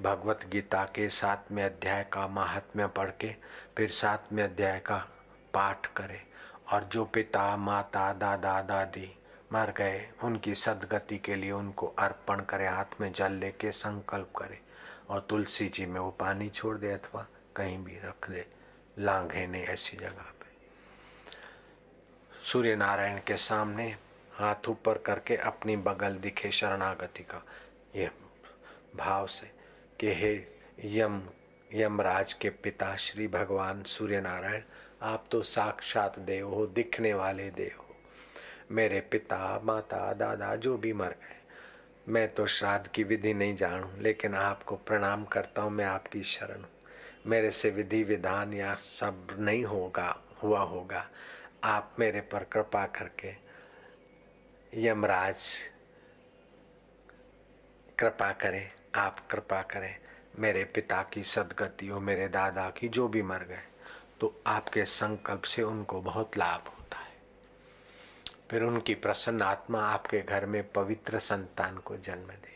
भगवत गीता के सातवें अध्याय का महात्म्य पढ़ के फिर सातवें अध्याय का पाठ करे और जो पिता, माता, दादा, दादी मर गए, उनकी सदगति के लिए उनको अर्पण करे, हाथ में जल लेके संकल्प करे और तुलसी जी में वो पानी छोड़ दे अथवा कहीं भी रख दे, लांघे ने ऐसी जगह पे। सूर्य नारायण के सामने हाथ ऊपर करके अपनी बगल दिखे शरणागति का ये भाव से कि हे यम, यमराज के पिता श्री भगवान सूर्य नारायण आप तो साक्षात देव हो, दिखने वाले देव हो। मेरे पिता, माता, दादा, जो भी मर गए, मैं तो श्राद्ध की विधि नहीं जानू, लेकिन आपको प्रणाम करता हूँ, मैं आपकी शरण हूँ। मेरे से विधि, विधान या सब नहीं होगा, हुआ होगा। आप मेरे पर कृपा करके यमराज, कृपा करें। आप कृपा करें, मेरे पिता की सदगति हो मेरे दादा की जो भी मर गए तो आपके संकल्प से उनको बहुत लाभ होता है। फिर उनकी प्रसन्न आत्मा आपके घर में पवित्र संतान को जन्म देगी।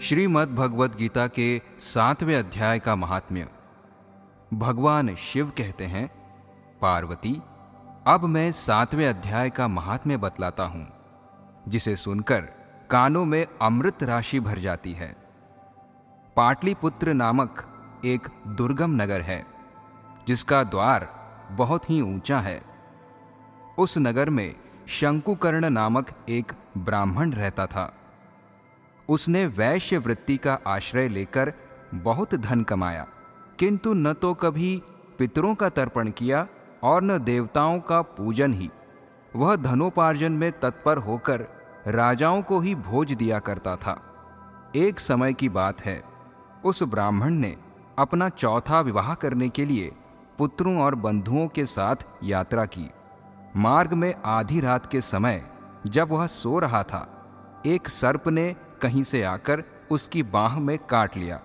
श्रीमद् भगवत गीता के सातवें अध्याय का महात्म्य। भगवान शिव कहते हैं, पार्वती अब मैं सातवें अध्याय का महात्म्य बतलाता हूँ, जिसे सुनकर कानों में अमृत राशि भर जाती है। पाटलिपुत्र नामक एक दुर्गम नगर है, जिसका द्वार बहुत ही ऊँचा है। उस नगर में शंकुकर्ण नामक एक ब्राह्मण रहता था। उसने वैश्य वृत्ति का आश्रय लेकर बहुत धन कमाया, किंतु न तो कभी पितरों का तर्पण किया और न देवताओं का पूजन ही। वह धनोपार्जन में तत्पर होकर राजाओं को ही भोज दिया करता था। एक समय की बात है, उस ब्राह्मण ने अपना चौथा विवाह करने के लिए पुत्रों और बंधुओं के साथ यात्रा की। मार्ग में आधी रात के समय जब वह सो रहा था, एक सर्प ने कहीं से आकर उसकी बाह में काट लिया।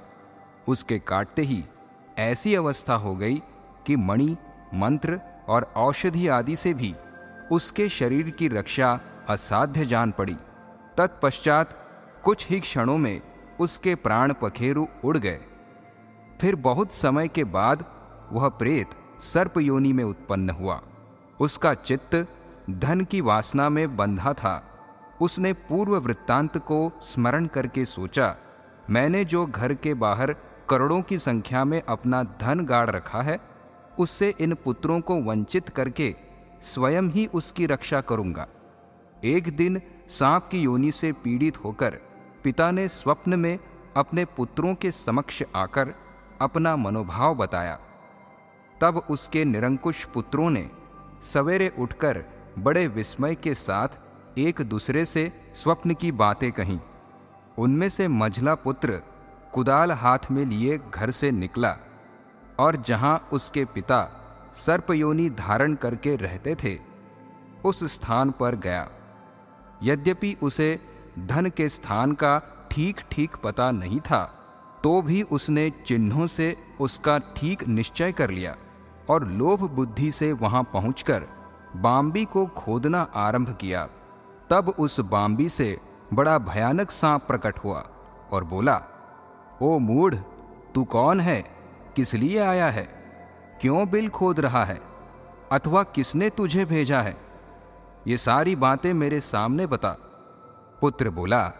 उसके काटते ही ऐसी अवस्था हो गई कि मणि मंत्र और औषधि आदि से भी उसके शरीर की रक्षा असाध्य जान पड़ी। तत्पश्चात कुछ ही क्षणों में उसके प्राण पखेरु उड़ गए। फिर बहुत समय के बाद वह प्रेत सर्प योनि में उत्पन्न हुआ। उसका चित्त धन की वासना में बंधा था। उसने पूर्व वृत्तांत को स्मरण करके सोचा, मैंने जो घर के बाहर करोड़ों की संख्या में अपना धन गाड़ रखा है उससे इन पुत्रों को वंचित करके स्वयं ही उसकी रक्षा करूँगा। एक दिन सांप की योनि से पीड़ित होकर पिता ने स्वप्न में अपने पुत्रों के समक्ष आकर अपना मनोभाव बताया। तब उसके निरंकुश पुत्रों ने सवेरे उठकर बड़े विस्मय के साथ एक दूसरे से स्वप्न की बातें कहीं। उनमें से मझला पुत्र कुदाल हाथ में लिए घर से निकला। और जहाँ उसके पिता सर्पयोनी धारण करके रहते थे, उस स्थान पर गया। यद्यपि उसे धन के स्थान का ठीक ठीक पता नहीं था तो भी उसने चिन्हों से उसका ठीक निश्चय कर लिया और लोभ बुद्धि से वहाँ पहुंचकर बाम्बी को खोदना आरंभ किया। तब उस बाम्बी से बड़ा भयानक सांप प्रकट हुआ और बोला, ओ मूढ़, तू कौन है? किस लिए आया है? क्यों बिल खोद रहा है? अथवा किसने तुझे भेजा है? ये सारी बातें मेरे सामने बता। पुत्र बोला,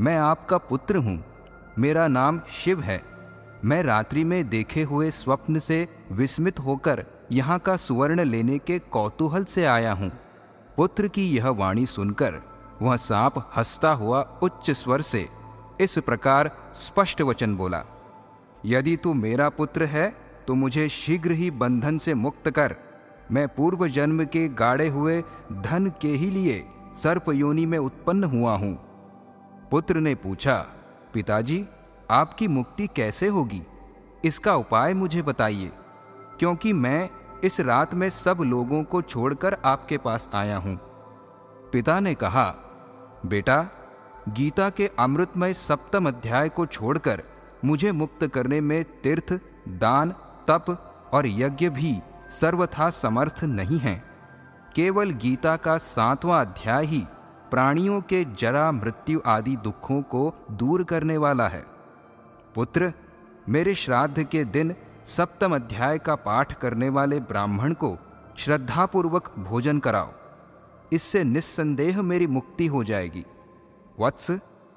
मैं आपका पुत्र हूँ। मेरा नाम शिव है। मैं रात्रि में देखे हुए स्वप्न से विस्मित होकर यहाँ का सुवर्ण लेने के कौतूहल से आया हूँ। पुत्र की यह वाणी सुनकर वह सांप हंसता हुआ उच्च स्वर से इस प्रकार स्पष्ट वचन बोला यदि तू मेरा पुत्र है तो मुझे शीघ्र ही बंधन से मुक्त कर। मैं पूर्व जन्म के गाड़े हुए धन के ही लिए सर्प योनि में उत्पन्न हुआ हूँ। पुत्र ने पूछा, पिताजी, आपकी मुक्ति कैसे होगी? इसका उपाय मुझे बताइए, क्योंकि मैं इस रात में सब लोगों को छोड़कर आपके पास आया हूँ। पिता ने कहा, बेटा, गीता के अमृतमय सप्तम अध्याय को छोड़कर मुझे मुक्त करने में तीर्थ, दान, तप और यज्ञ भी सर्वथा समर्थ नहीं है। केवल गीता का सातवां अध्याय ही प्राणियों के जरा मृत्यु आदि दुखों को दूर करने वाला है। पुत्र, मेरे श्राद्ध के दिन सप्तम अध्याय का पाठ करने वाले ब्राह्मण को श्रद्धापूर्वक भोजन कराओ। इससे निस्संदेह मेरी मुक्ति हो जाएगी। वत्स,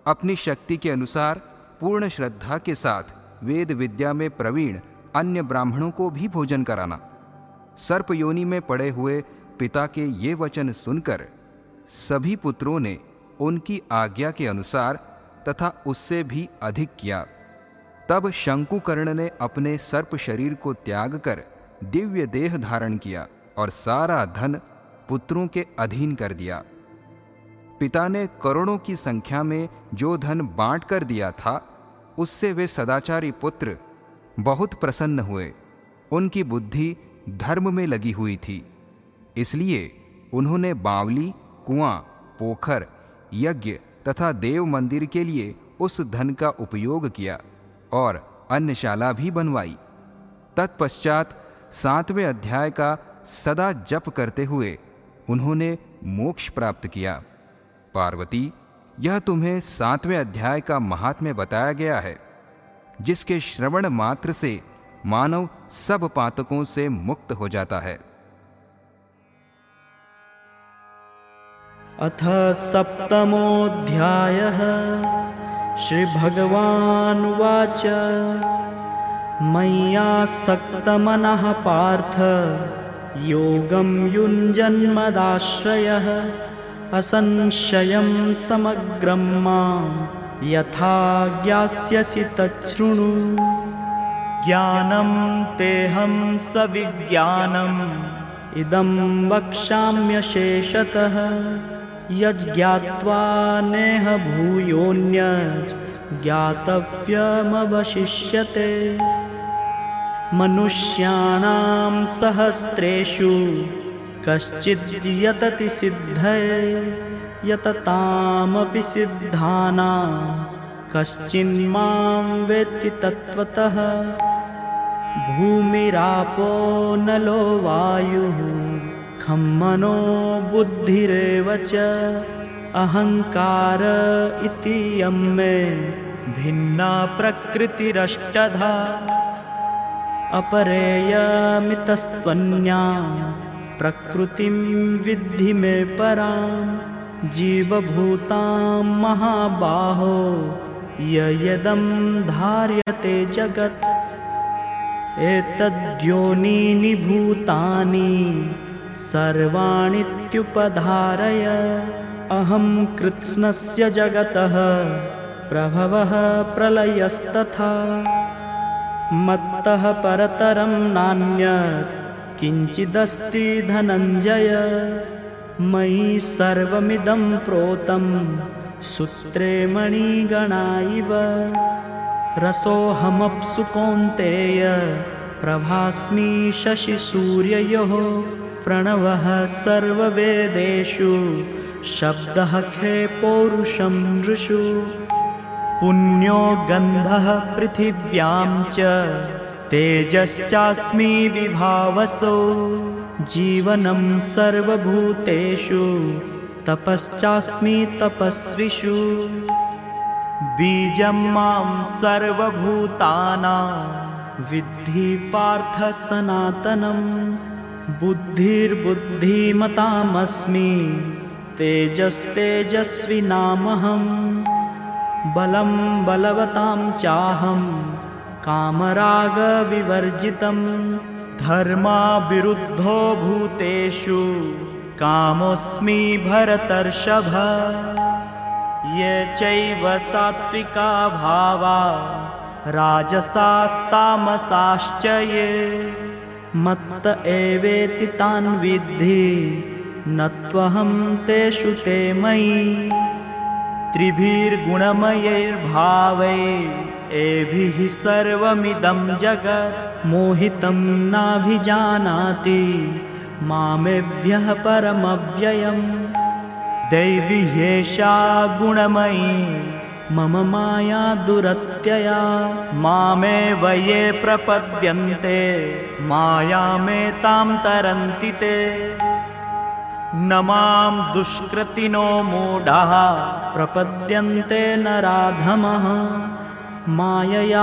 अपनी शक्ति के अनुसार पूर्ण श्रद्धा के साथ वेद विद्या में प्रवीण अन्य ब्राह्मणों को भी भोजन कराना। सर्प योनि में पड़े हुए पिता के ये वचन सुनकर सभी पुत्रों ने उनकी आज्ञा के अनुसार तथा उससे भी अधिक किया। तब शंकुकर्ण ने अपने सर्प शरीर को त्याग कर दिव्य देह धारण किया और सारा धन पुत्रों के अधीन कर दिया। पिता ने करोड़ों की संख्या में जो धन बांट कर दिया था उससे वे सदाचारी पुत्र बहुत प्रसन्न हुए। उनकी बुद्धि धर्म में लगी हुई थी। इसलिए उन्होंने बावली, कुआँ, पोखर, यज्ञ तथा देव मंदिर के लिए उस धन का उपयोग किया और अन्नशाला भी बनवाई। तत्पश्चात सातवें अध्याय का सदा जप करते हुए उन्होंने मोक्ष प्राप्त किया। पार्वती यह तुम्हें सातवें अध्याय का महात्म्य बताया गया है, जिसके श्रवण मात्र से मानव सब पातकों से मुक्त हो जाता है। अथ सप्तमोऽध्यायः। श्रीभगवानुवाच। मय्यासक्तमनः पार्थ। योगं युञ्जन्मदाश्रयः। असंशयं समग्रं मां यथा ज्ञास्यसि तच्छृणु। ज्ञानं तेऽहं सविज्ञानम् इदं वक्ष्याम्यशेषतः। यज्ञात्वा नेह भूयोऽन्य ज्ञातव्यमवशिष्यते। मनुष्याणां सहस्रेषु कश्चिद् यतति सिद्धये यततामपि सिद्धानां कश्चिन्मां वेत्ति तत्त्वतः। भूमिरापो नलो वायुः खं मनो बुद्धिरेव च अहङ्कार इति यं मे भिन्ना प्रकृतिरष्टधा। अपरेयमितस्त्वन्या प्रकृतिं विद्धि मे परां जीवभूतां महाबाहो ययदं धार्यते जगत्। एतद्योनीनि भूतानि सर्वाणीत्युपधारय अहं कृत्स्नस्य जगतः प्रभवः प्रलयस्तथा। मत्तः परतरं नान्यत् किञ्चिदस्ति धनञ्जय। मयि सर्वमिदं प्रोतं सूत्रे मणिगणा इव। रसोऽहमप्सु कौन्तेय प्रभास्मि शशिसूर्ययोः प्रणवः सर्ववेदेषु शब्दः खे पौरुषं नृषु। पुण्यो गन्धः पृथिव्यां च तेजश्चास्मि विभावसो। जीवनं सर्वभूतेषु तपश्चास्मि तपस्विषु। बीजं मां सर्वभूतानां विद्धि पार्थ सनातनं। बुद्धिर्बुद्धिमतामस्मि तेजस्तेजस्विनामहं। बलं बलवतां चाहं कामरागविवर्जितं धर्माविरुद्धो भूतेषु कामोऽस्मि भरतर्षभ। ये चैव सात्विका भावा राजसास्तामसाश्च ये। मत्त एवेति तान् विद्धि न त्वहं तेषु ते मयि त्रिभिर्गुणमयैर्भावै एभिः सर्वमिदं जगत् मोहितं नाभिजानाति मामेभ्यः परमव्ययम्। दैवी ह्येषा गुणमयी मम माया दुरत्यया। मामेव ये प्रपद्यन्ते मायामेतां तरन्ति ते न मां दुष्कृतिनो मूढाः प्रपद्यन्ते नराधमः। माययापहृतज्ञाना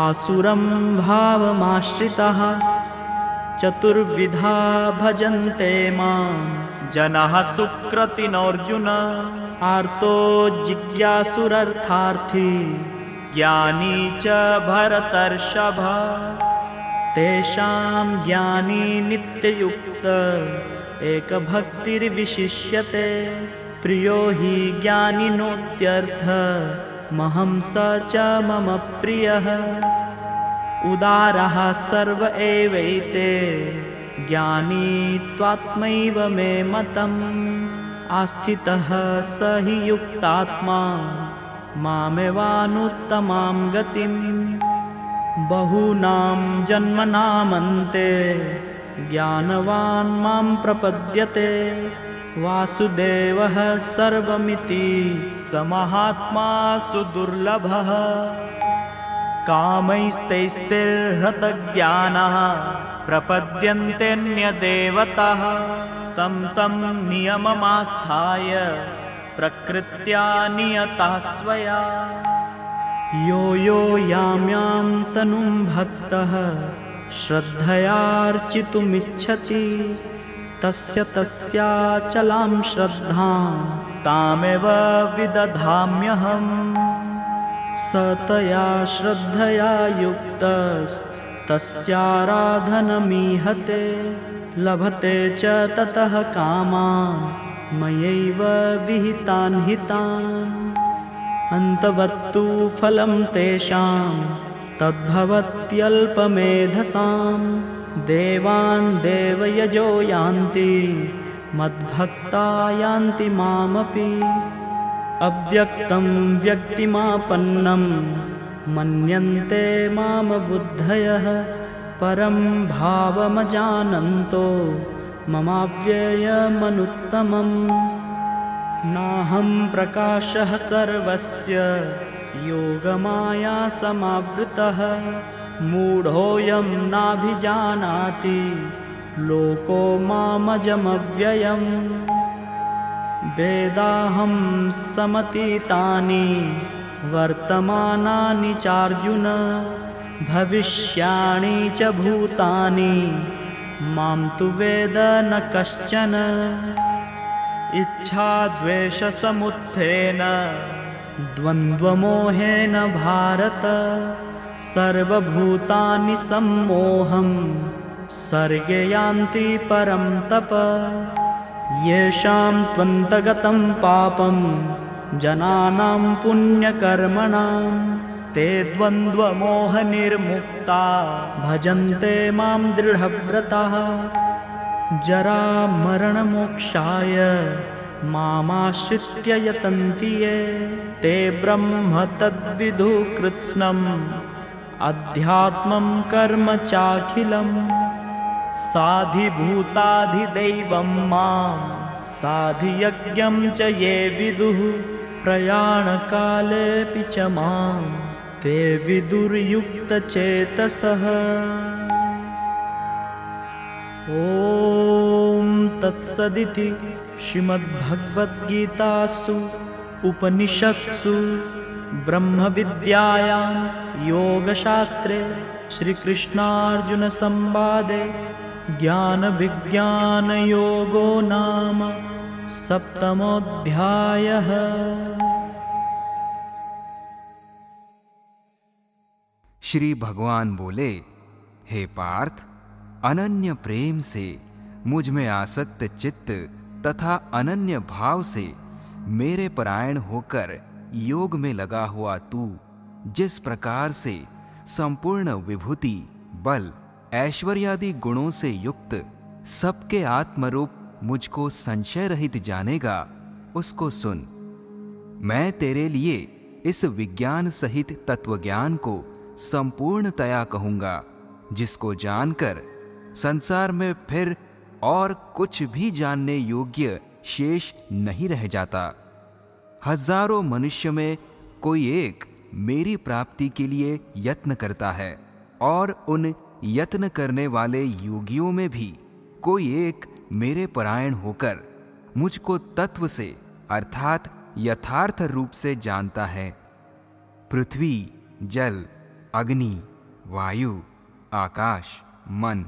आसुरं भावमाश्रितः। चतुर्विधा भजन्ते मां जनः सुकृतिनोऽर्जुन आर्तो जिज्ञासुरर्थार्थी ज्ञानी च भरतर्षभ तेषां ज्ञानी नित्ययुक्त एकभक्तिर्विशिष्यते। प्रियो हि ज्ञानिनोत्यर्थ महं स च मम प्रियः। उदारः सर्व एवैते ज्ञानी त्वात्मैव मे मतम्। आस्थितः स हि युक्तात्मा मामेवानुत्तमां गतिम् बहूनां जन्मनामन्ते ज्ञानवान् मां प्रपद्यते। वासुदेवः सर्वमिति स महात्मा सुदुर्लभः। कामैस्तैस्तिर्हतज्ञानः प्रपद्यन्तेऽन्यदेवतः। तं तं नियममास्थाय प्रकृत्या नियता स्वया यो यो यां यां तनुं भक्तः श्रद्धयार्चितुमिच्छति। तस्य तस्याचलां श्रद्धां तामेव विदधाम्यहम् स तया श्रद्धया युक्तस्तस्याराधनमीहते लभते च ततः कामान् मयैव विहितान् हितान् अन्तवत्तु फलं तेषां तद्भवत्यल्पमेधसां। देवान् देवयजो यान्ति मद्भक्ता यान्ति मामपि। अव्यक्तं व्यक्तिमापन्नं मन्यन्ते माम बुद्धयः। परं भावमजानन्तो ममाव्ययमनुत्तमम् नाहं प्रकाशः सर्वस्य योगमाया समावृतः मूढोऽयं नाभिजानाति लोको मामजमव्ययम्। वेदाहं समतीतानि वर्तमानानि चार्जुन भविष्याणि च भूतानि। मां तु वेद न कश्चन इच्छाद्वेषसमुत्थेन द्वन्द्वमोहेन भारत सर्वभूतानि सम्मोहं सर्गे यान्ति परं तप। येषां त्वन्तगतं पापं जनानां पुण्यकर्मणां ते द्वन्द्वमोहनिर्मुक्ता भजन्ते मां दृढव्रताः जरामरणमोक्षाय मामाश्रित्य यतन्ति ये ते ब्रह्म तद्विदु कृत्स्नम् अध्यात्मं कर्म चाखिलम्। साधिभूताधिदैवं मां साधियज्ञं च ये विदुः प्रयाणकालेऽपि च मां ते विदुर्युक्तचेतसः। ॐ तत्सदिति श्रीमद्भगवद्गीतासु, उपनिषत्सु, ब्रह्मविद्यायां योगशास्त्रे श्रीकृष्णार्जुनसंवादे ज्ञानविज्ञानयोगो नाम सप्तमोऽध्यायः। श्री भगवान बोले, हे पार्थ अनन्य प्रेम से मुझमें आसक्त चित्त तथा अनन्य भाव से मेरे परायण होकर योग में लगा हुआ तू, जिस प्रकार से संपूर्ण विभूति, बल, ऐश्वर्यादि गुणों से युक्त सबके आत्मरूप मुझको संशय रहित जानेगा, उसको सुन। मैं तेरे लिए इस विज्ञान सहित तत्वज्ञान को संपूर्णतया कहूँगा, जिसको जानकर संसार में फिर और कुछ भी जानने योग्य शेष नहीं रह जाता। हज़ारों मनुष्य में कोई एक मेरी प्राप्ति के लिए यत्न करता है और उन यत्न करने वाले योगियों में भी कोई एक मेरे परायण होकर मुझको तत्व से, अर्थात यथार्थ रूप से जानता है। पृथ्वी, जल, अग्नि, वायु, आकाश, मन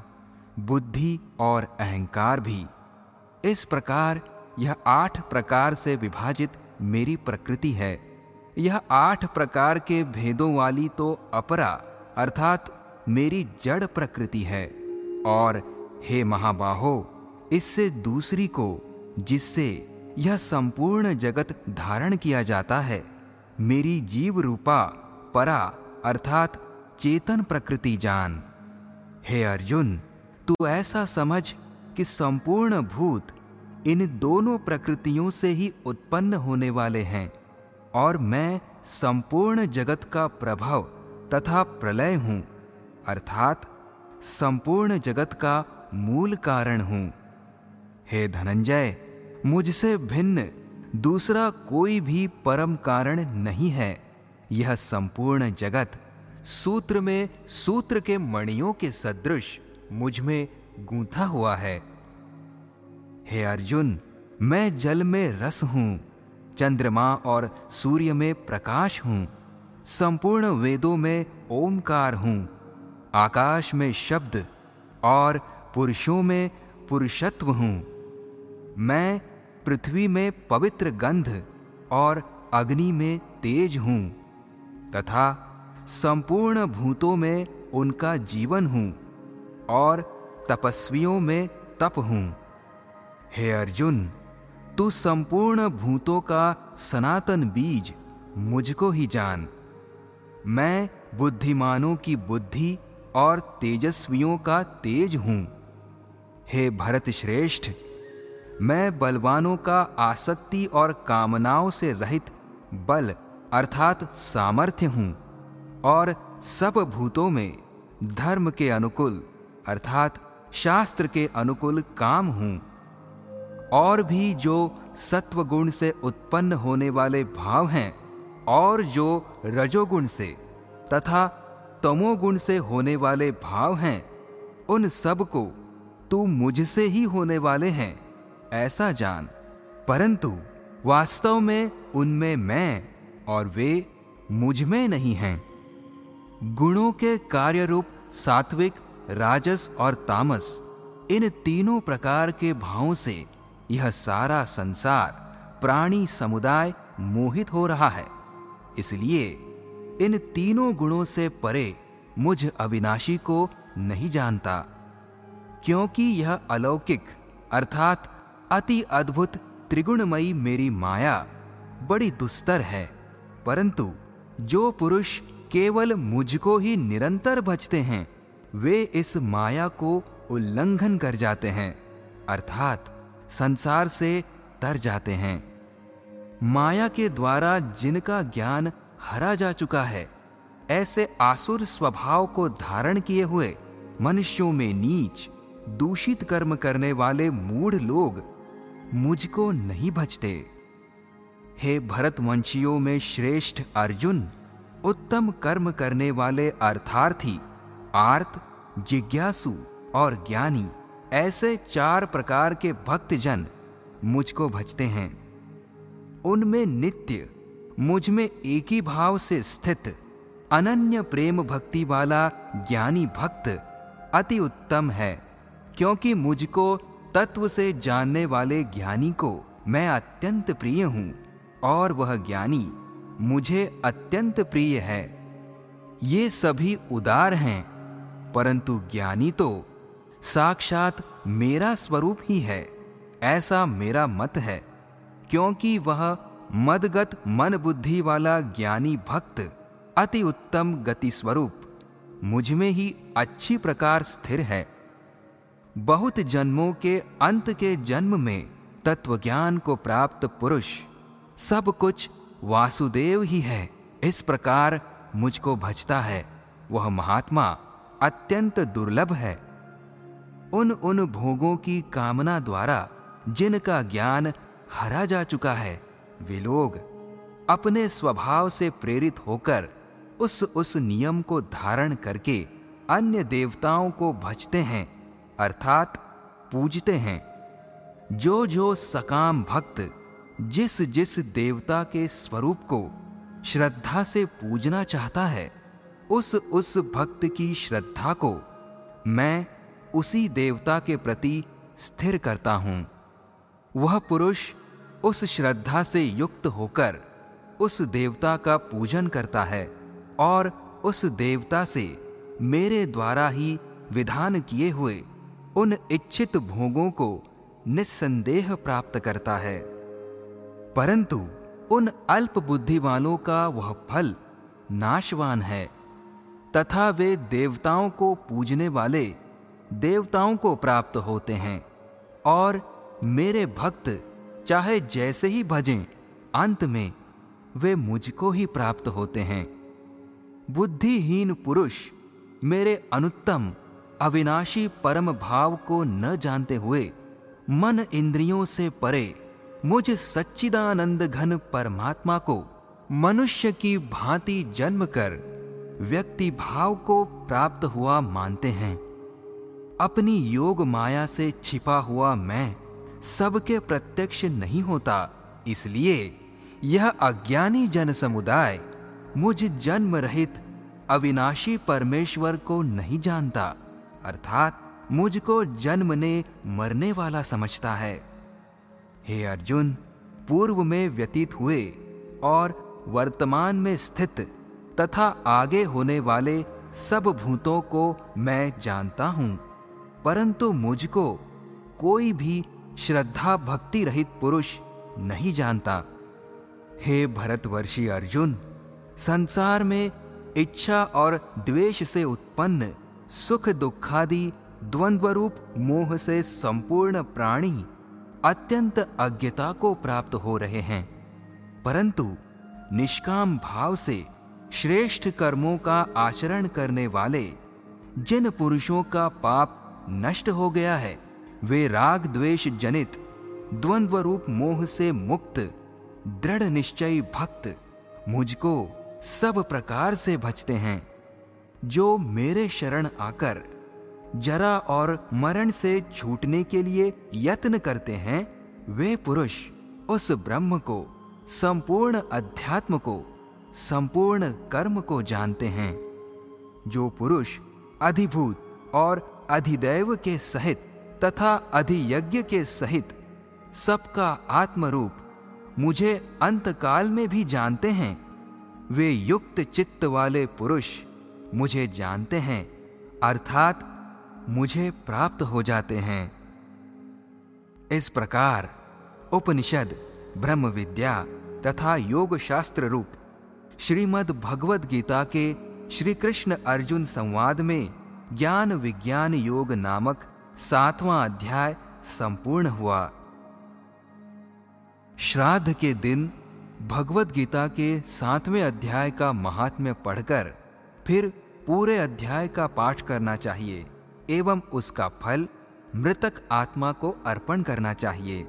बुद्धि और अहंकार भी। इस प्रकार यह आठ प्रकार से विभाजित मेरी प्रकृति है। यह आठ प्रकार के भेदों वाली तो अपरा, अर्थात मेरी जड़ प्रकृति है। और हे महाबाहो, इससे दूसरी को, जिससे यह संपूर्ण जगत धारण किया जाता है, मेरी जीव रूपा, परा, अर्थात चेतन प्रकृति जान। हे अर्जुन तू ऐसा समझ कि संपूर्ण भूत इन दोनों प्रकृतियों से ही उत्पन्न होने वाले हैं और मैं संपूर्ण जगत का प्रभाव तथा प्रलय हूँ, अर्थात संपूर्ण जगत का मूल कारण हूँ। हे धनंजय, मुझसे भिन्न दूसरा कोई भी परम कारण नहीं है। यह संपूर्ण जगत सूत्र में सूत्र के मणियों के सदृश मुझमें गूंथा हुआ है। हे अर्जुन, मैं जल में रस हूँ, चंद्रमा और सूर्य में प्रकाश हूँ, संपूर्ण वेदों में ओमकार हूँ, आकाश में शब्द और पुरुषों में पुरुषत्व हूँ। मैं पृथ्वी में पवित्र गंध और अग्नि में तेज हूँ, तथा संपूर्ण भूतों में उनका जीवन हूँ। और तपस्वियों में तप हूँ। हे अर्जुन, तू संपूर्ण भूतों का सनातन बीज मुझको ही जान। मैं बुद्धिमानों की बुद्धि और तेजस्वियों का तेज हूँ। हे भरत श्रेष्ठ, मैं बलवानों का आसक्ति और कामनाओं से रहित बल अर्थात सामर्थ्य हूँ और सब भूतों में धर्म के अनुकूल अर्थात शास्त्र के अनुकूल काम हूँ, और भी जो सत्वगुण से उत्पन्न होने वाले भाव हैं, और जो रजोगुण से तथा तमोगुण से होने वाले भाव हैं, उन सबको तू मुझसे ही होने वाले हैं, ऐसा जान। परंतु वास्तव में उनमें मैं और वे मुझमें नहीं हैं। गुणों के कार्य रूप सात्विक राजस और तामस, इन तीनों प्रकार के भावों से यह सारा संसार, प्राणी समुदाय मोहित हो रहा है। इसलिए इन तीनों गुणों से परे मुझ अविनाशी को नहीं जानता, क्योंकि यह अलौकिक, अर्थात अति अद्भुत त्रिगुणमयी मेरी माया बड़ी दुस्तर है। परंतु जो पुरुष केवल मुझको ही निरंतर भजते हैं वे इस माया को उल्लंघन कर जाते हैं, अर्थात संसार से तर जाते हैं। माया के द्वारा जिनका ज्ञान हरा जा चुका है, ऐसे आसुर स्वभाव को धारण किए हुए मनुष्यों में नीच, दूषित कर्म करने वाले मूढ़ लोग मुझको नहीं भजते। हे भरतवंशियों में श्रेष्ठ अर्जुन, उत्तम कर्म करने वाले अर्थार्थी आर्त जिज्ञासु और ज्ञानी ऐसे चार प्रकार के भक्तजन मुझको भजते हैं। उनमें नित्य, मुझमें एक ही भाव से स्थित, अनन्य प्रेम भक्ति वाला ज्ञानी भक्त अति उत्तम है, क्योंकि मुझको तत्व से जानने वाले ज्ञानी को मैं अत्यंत प्रिय हूँ और वह ज्ञानी मुझे अत्यंत प्रिय है। ये सभी उदार हैं परंतु ज्ञानी तो साक्षात मेरा स्वरूप ही है, ऐसा मेरा मत है, क्योंकि वह मदगत मन बुद्धि वाला ज्ञानी भक्त, अति उत्तम गति स्वरूप, मुझमें ही अच्छी प्रकार स्थिर है। बहुत जन्मों के अंत के जन्म में तत्व ज्ञान को प्राप्त पुरुष सब कुछ वासुदेव ही है, इस प्रकार मुझको भजता है, वह महात्मा। अत्यंत दुर्लभ है। उन उन भोगों की कामना द्वारा जिनका ज्ञान हरा जा चुका है, वे लोग अपने स्वभाव से प्रेरित होकर उस उस नियम को धारण करके अन्य देवताओं को भजते हैं, अर्थात पूजते हैं। जो जो सकाम भक्त जिस जिस देवता के स्वरूप को श्रद्धा से पूजना चाहता है उस उस भक्त की श्रद्धा को मैं उसी देवता के प्रति स्थिर करता हूँ। वह पुरुष उस श्रद्धा से युक्त होकर उस देवता का पूजन करता है और उस देवता से मेरे द्वारा ही विधान किए हुए उन इच्छित भोगों को निस्संदेह प्राप्त करता है। परंतु उन अल्प बुद्धि वालों का वह फल नाशवान है। तथा वे देवताओं को पूजने वाले देवताओं को प्राप्त होते हैं। और मेरे भक्त चाहे जैसे ही भजें, अंत में वे मुझको ही प्राप्त होते हैं। बुद्धिहीन पुरुष मेरे अनुत्तम, अविनाशी परम भाव को न जानते हुए मन इंद्रियों से परे मुझ सच्चिदानंद घन परमात्मा को मनुष्य की भांति जन्म कर व्यक्ति भाव को प्राप्त हुआ मानते हैं। अपनी योग माया से छिपा हुआ मैं सबके प्रत्यक्ष नहीं होता, इसलिए यह अज्ञानी जन समुदाय मुझ जन्म रहित अविनाशी परमेश्वर को नहीं जानता, अर्थात मुझको जन्म ने मरने वाला समझता है। हे अर्जुन, पूर्व में व्यतीत हुए और वर्तमान में स्थित तथा आगे होने वाले सब भूतों को मैं जानता हूँ, परंतु मुझको कोई भी श्रद्धा भक्ति रहित पुरुष नहीं जानता। हे भरतवर्षी अर्जुन, संसार में इच्छा और द्वेष से उत्पन्न सुख दुखादि द्वंद्वरूप मोह से संपूर्ण प्राणी अत्यंत अज्ञता को प्राप्त हो रहे हैं, परंतु निष्काम भाव से श्रेष्ठ कर्मों का आचरण करने वाले, जिन पुरुषों का पाप नष्ट हो गया है, वे राग द्वेष जनित द्वंद्व रूप मोह से मुक्त, दृढ़ निश्चय भक्त, मुझको सब प्रकार से भजते हैं। जो मेरे शरण आकर जरा और मरण से छूटने के लिए यत्न करते हैं, वे पुरुष उस ब्रह्म को, संपूर्ण अध्यात्म को संपूर्ण कर्म को जानते हैं, जो पुरुष, अधिभूत और अधिदैव के सहित तथा अधियज्ञ के सहित सबका आत्मरूप मुझे अंतकाल में भी जानते हैं। वे युक्त चित्त वाले पुरुष मुझे जानते हैं, अर्थात मुझे प्राप्त हो जाते हैं। इस प्रकार उपनिषद, ब्रह्म विद्या तथा योग शास्त्र रूप श्रीमद् भगवद गीता के श्री कृष्ण अर्जुन संवाद में ज्ञान विज्ञान योग नामक सातवां अध्याय संपूर्ण हुआ। श्राद्ध के दिन भगवत गीता के सातवें अध्याय का महात्म्य पढ़कर फिर पूरे अध्याय का पाठ करना चाहिए एवं उसका फल मृतक आत्मा को अर्पण करना चाहिए।